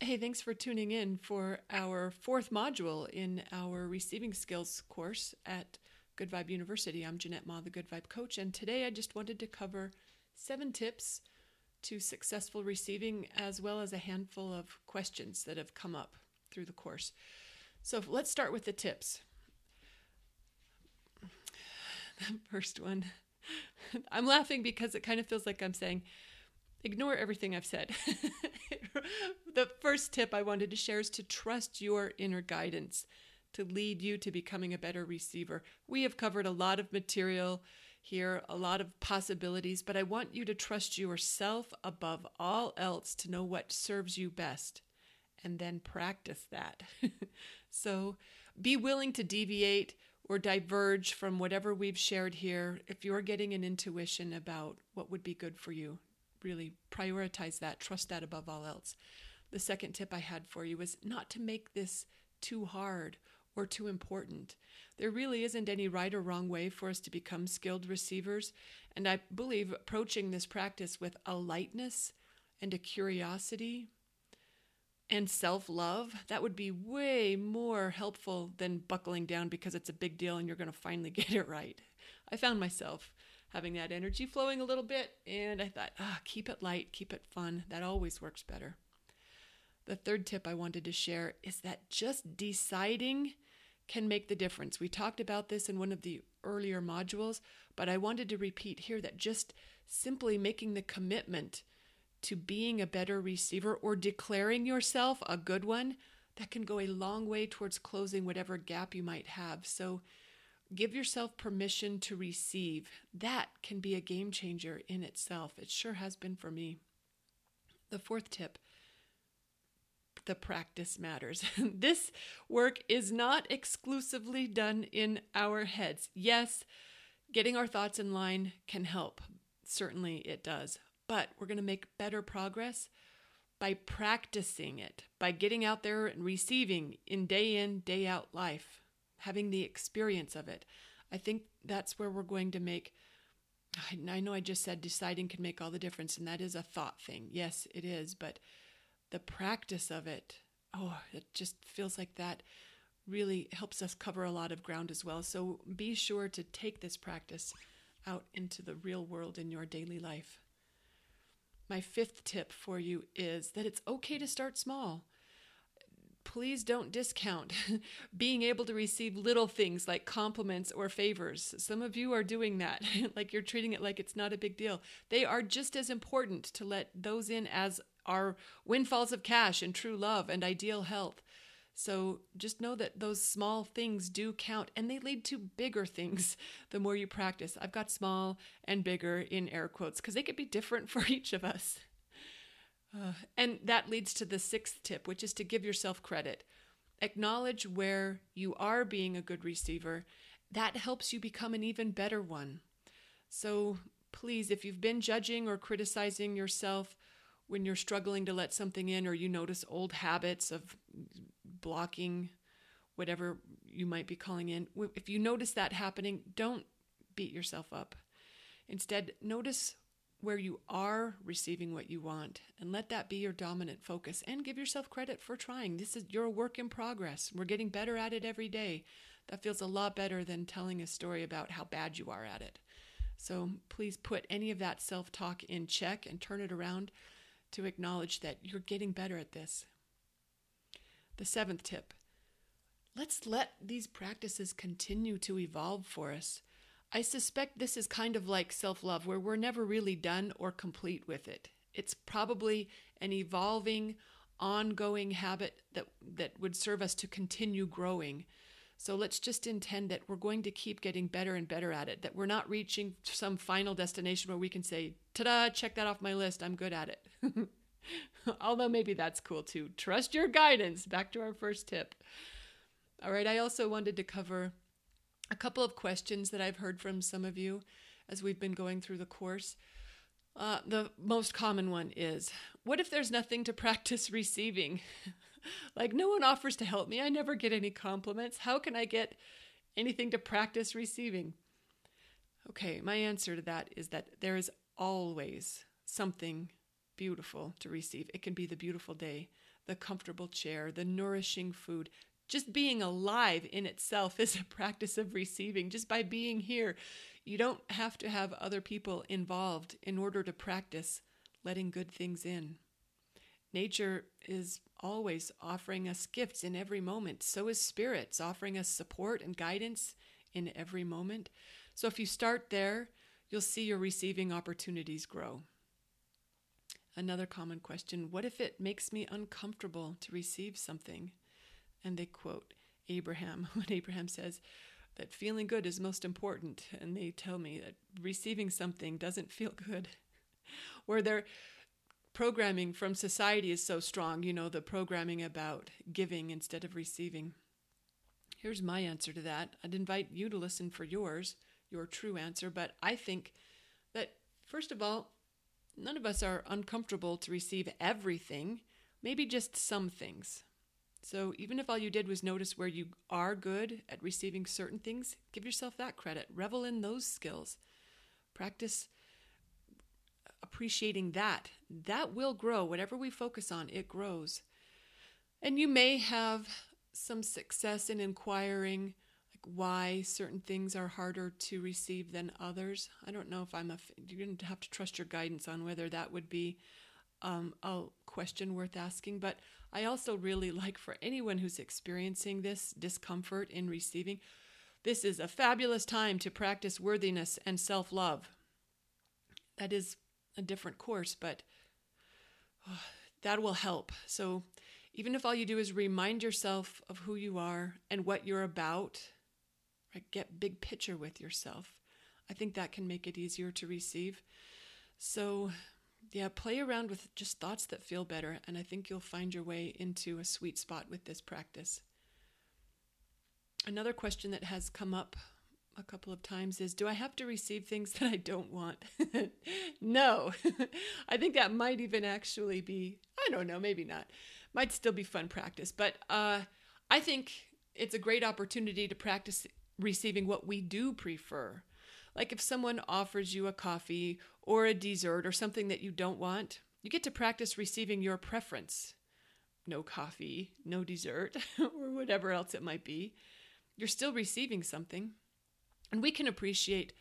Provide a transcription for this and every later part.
Hey, thanks for tuning in for our fourth module in our receiving skills course at Good Vibe University. I'm Jeannette Maw, the Good Vibe coach, and today I just wanted to cover seven tips to successful receiving as well as a handful of questions that have come up through the course. So let's start with the tips. The first one. I'm laughing because it kind of feels like I'm saying, ignore everything I've said. the first tip I wanted to share is to trust your inner guidance to lead you to becoming a better receiver. We have covered a lot of material here, a lot of possibilities, but I want you to trust yourself above all else to know what serves you best and then practice that. so be willing to deviate or diverge from whatever we've shared here if you're getting an intuition about what would be good for you. Really prioritize that, trust that above all else. The second tip I had for you was not to make this too hard or too important. There really isn't any right or wrong way for us to become skilled receivers, and I believe approaching this practice with a lightness and a curiosity and self love, that would be way more helpful than buckling down because it's a big deal and you're going to finally get it right. I found myself having that energy flowing a little bit, and I thought, ah, keep it light, keep it fun. That always works better. The third tip I wanted to share is that just deciding can make the difference. We talked about this in one of the earlier modules, but I wanted to repeat here that just simply making the commitment to being a better receiver or declaring yourself a good one, that can go a long way towards closing whatever gap you might have. So give yourself permission to receive. That can be a game changer in itself. It sure has been for me. The fourth tip the practice matters. this work is not exclusively done in our heads. Yes, getting our thoughts in line can help. Certainly it does. But we're going to make better progress by practicing it, by getting out there and receiving in day in, day out life, having the experience of it. I think that's where we're going to make. I know I just said deciding can make all the difference, and that is a thought thing. Yes, it is, but the practice of it, oh, it just feels like that really helps us cover a lot of ground as well. So be sure to take this practice out into the real world in your daily life. My fifth tip for you is that it's okay to start small. Please don't discount being able to receive little things like compliments or favors. Some of you are doing that, like you're treating it like it's not a big deal. They are just as important to let those in as are windfalls of cash and true love and ideal health. So just know that those small things do count and they lead to bigger things the more you practice. I've got small and bigger in air quotes because they could be different for each of us. Uh, and that leads to the sixth tip, which is to give yourself credit. Acknowledge where you are being a good receiver. That helps you become an even better one. So please, if you've been judging or criticizing yourself when you're struggling to let something in, or you notice old habits of blocking whatever you might be calling in, if you notice that happening, don't beat yourself up. Instead, notice where you are receiving what you want and let that be your dominant focus and give yourself credit for trying. This is your work in progress. We're getting better at it every day. That feels a lot better than telling a story about how bad you are at it. So please put any of that self talk in check and turn it around to acknowledge that you're getting better at this. The seventh tip let's let these practices continue to evolve for us. I suspect this is kind of like self love, where we're never really done or complete with it. It's probably an evolving, ongoing habit that, that would serve us to continue growing. So let's just intend that we're going to keep getting better and better at it, that we're not reaching some final destination where we can say, ta da, check that off my list, I'm good at it. Although maybe that's cool too. Trust your guidance. Back to our first tip. All right, I also wanted to cover a couple of questions that I've heard from some of you as we've been going through the course. Uh, the most common one is What if there's nothing to practice receiving? like, no one offers to help me. I never get any compliments. How can I get anything to practice receiving? Okay, my answer to that is that there is always something beautiful to receive. It can be the beautiful day, the comfortable chair, the nourishing food. Just being alive in itself is a practice of receiving. Just by being here, you don't have to have other people involved in order to practice letting good things in. Nature is always offering us gifts in every moment. So is spirits offering us support and guidance in every moment. So if you start there, you'll see your receiving opportunities grow. Another common question What if it makes me uncomfortable to receive something? And they quote Abraham when Abraham says that feeling good is most important. And they tell me that receiving something doesn't feel good. Where their programming from society is so strong, you know, the programming about giving instead of receiving. Here's my answer to that. I'd invite you to listen for yours, your true answer. But I think that, first of all, None of us are uncomfortable to receive everything, maybe just some things. So even if all you did was notice where you are good at receiving certain things, give yourself that credit. Revel in those skills. Practice appreciating that. That will grow. Whatever we focus on, it grows. And you may have some success in inquiring like why certain things are harder to receive than others. I don't know if I'm a. You're going to have to trust your guidance on whether that would be um, a question worth asking. But I also really like for anyone who's experiencing this discomfort in receiving, this is a fabulous time to practice worthiness and self love. That is a different course, but oh, that will help. So even if all you do is remind yourself of who you are and what you're about right? Get big picture with yourself. I think that can make it easier to receive. So, yeah, play around with just thoughts that feel better, and I think you'll find your way into a sweet spot with this practice. Another question that has come up a couple of times is Do I have to receive things that I don't want? no. I think that might even actually be, I don't know, maybe not. Might still be fun practice, but uh, I think it's a great opportunity to practice receiving what we do prefer. Like if someone offers you a coffee or a dessert or something that you don't want, you get to practice receiving your preference. No coffee, no dessert, or whatever else it might be. You're still receiving something. And we can appreciate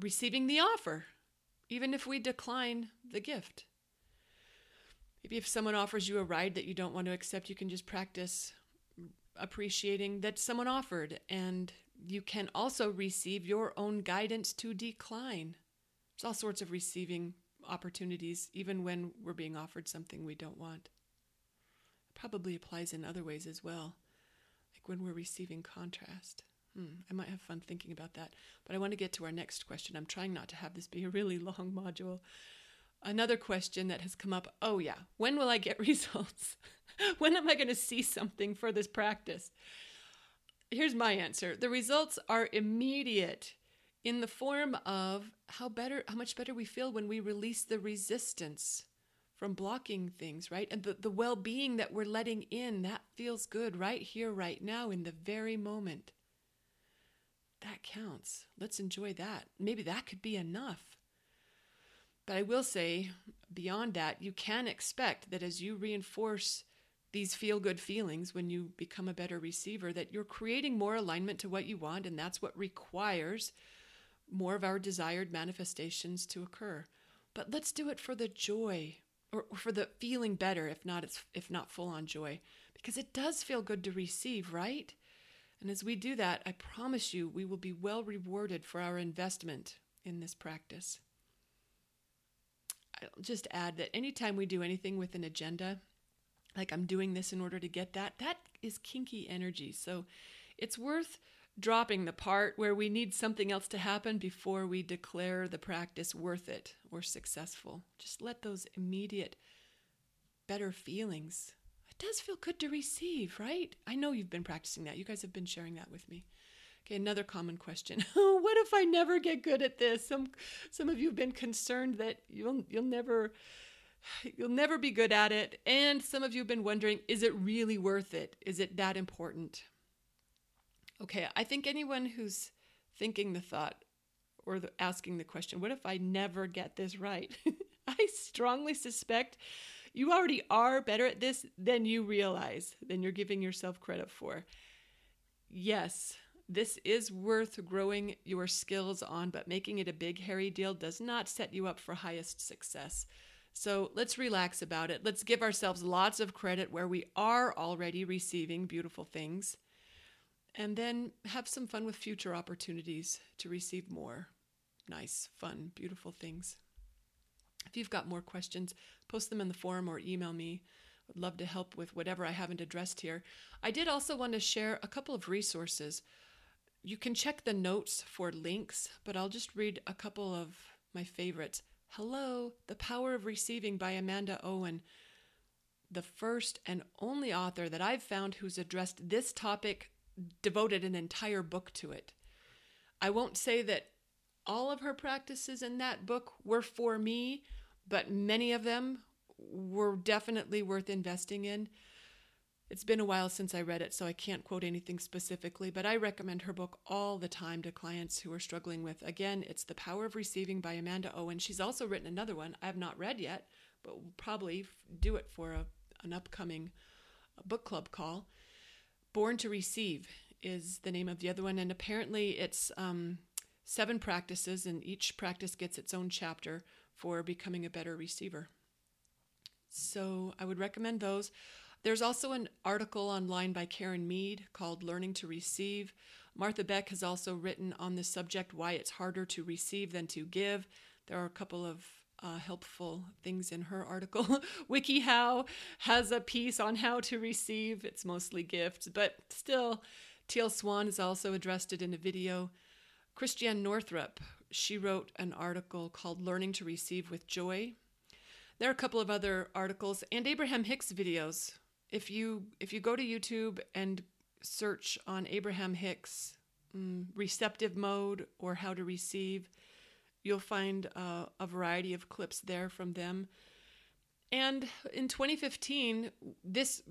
receiving the offer, even if we decline the gift. Maybe if someone offers you a ride that you don't want to accept, you can just practice appreciating that someone offered, and you can also receive your own guidance to decline. There's all sorts of receiving opportunities, even when we're being offered something we don't want. It probably applies in other ways as well, like when we're receiving contrast. Hmm, I might have fun thinking about that. But I want to get to our next question. I'm trying not to have this be a really long module. Another question that has come up oh, yeah, when will I get results? when am I going to see something for this practice? Here's my answer. The results are immediate in the form of how better how much better we feel when we release the resistance from blocking things right? And the, the well-being that we're letting in that feels good right here right now in the very moment. That counts. Let's enjoy that. Maybe that could be enough. But I will say, beyond that, you can expect that as you reinforce these feel good feelings when you become a better receiver, that you're creating more alignment to what you want, and that's what requires more of our desired manifestations to occur. But let's do it for the joy or for the feeling better, if not it's if not full on joy, because it does feel good to receive, right? And as we do that, I promise you we will be well rewarded for our investment in this practice. I'll just add that anytime we do anything with an agenda, like I'm doing this in order to get that, that is kinky energy. So it's worth dropping the part where we need something else to happen before we declare the practice worth it or successful. Just let those immediate better feelings. It does feel good to receive, right? I know you've been practicing that. You guys have been sharing that with me. Okay, another common question. Oh, what if I never get good at this? Some some of you have been concerned that you'll you'll never you'll never be good at it. And some of you have been wondering, is it really worth it? Is it that important? Okay, I think anyone who's thinking the thought or the, asking the question, what if I never get this right? I strongly suspect you already are better at this than you realize, than you're giving yourself credit for. Yes, this is worth growing your skills on, but making it a big, hairy deal does not set you up for highest success. So let's relax about it. Let's give ourselves lots of credit where we are already receiving beautiful things. And then have some fun with future opportunities to receive more nice, fun, beautiful things. If you've got more questions, post them in the forum or email me. Would love to help with whatever I haven't addressed here. I did also want to share a couple of resources. You can check the notes for links, but I'll just read a couple of my favorites. Hello, The Power of Receiving by Amanda Owen, the first and only author that I've found who's addressed this topic, devoted an entire book to it. I won't say that all of her practices in that book were for me, but many of them were definitely worth investing in. It's been a while since I read it, so I can't quote anything specifically, but I recommend her book all the time to clients who are struggling with. Again, it's The Power of Receiving by Amanda Owen. She's also written another one I have not read yet, but will probably do it for a, an upcoming book club call. Born to Receive is the name of the other one, and apparently it's um, seven practices, and each practice gets its own chapter for becoming a better receiver. So I would recommend those. There's also an article online by Karen Mead called Learning to Receive. Martha Beck has also written on this subject why it's harder to receive than to give. There are a couple of uh, helpful things in her article. WikiHow has a piece on how to receive. It's mostly gifts, but still, Teal Swan has also addressed it in a video. Christiane Northrup, she wrote an article called Learning to Receive with Joy. There are a couple of other articles and Abraham Hicks videos if you if you go to YouTube and search on Abraham Hicks um, receptive mode or how to receive, you'll find uh, a variety of clips there from them. And in 2015, this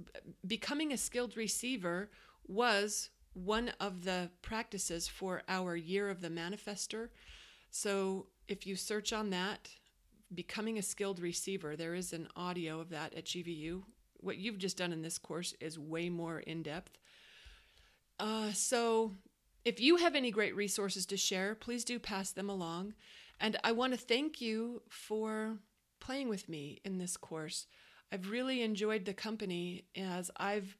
becoming a skilled receiver was one of the practices for our year of the manifester. So if you search on that, becoming a skilled receiver, there is an audio of that at GVU what you've just done in this course is way more in depth. Uh, so, if you have any great resources to share, please do pass them along. And I want to thank you for playing with me in this course. I've really enjoyed the company as I've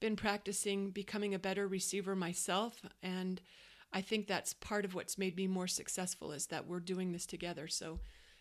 been practicing becoming a better receiver myself. And I think that's part of what's made me more successful is that we're doing this together. So,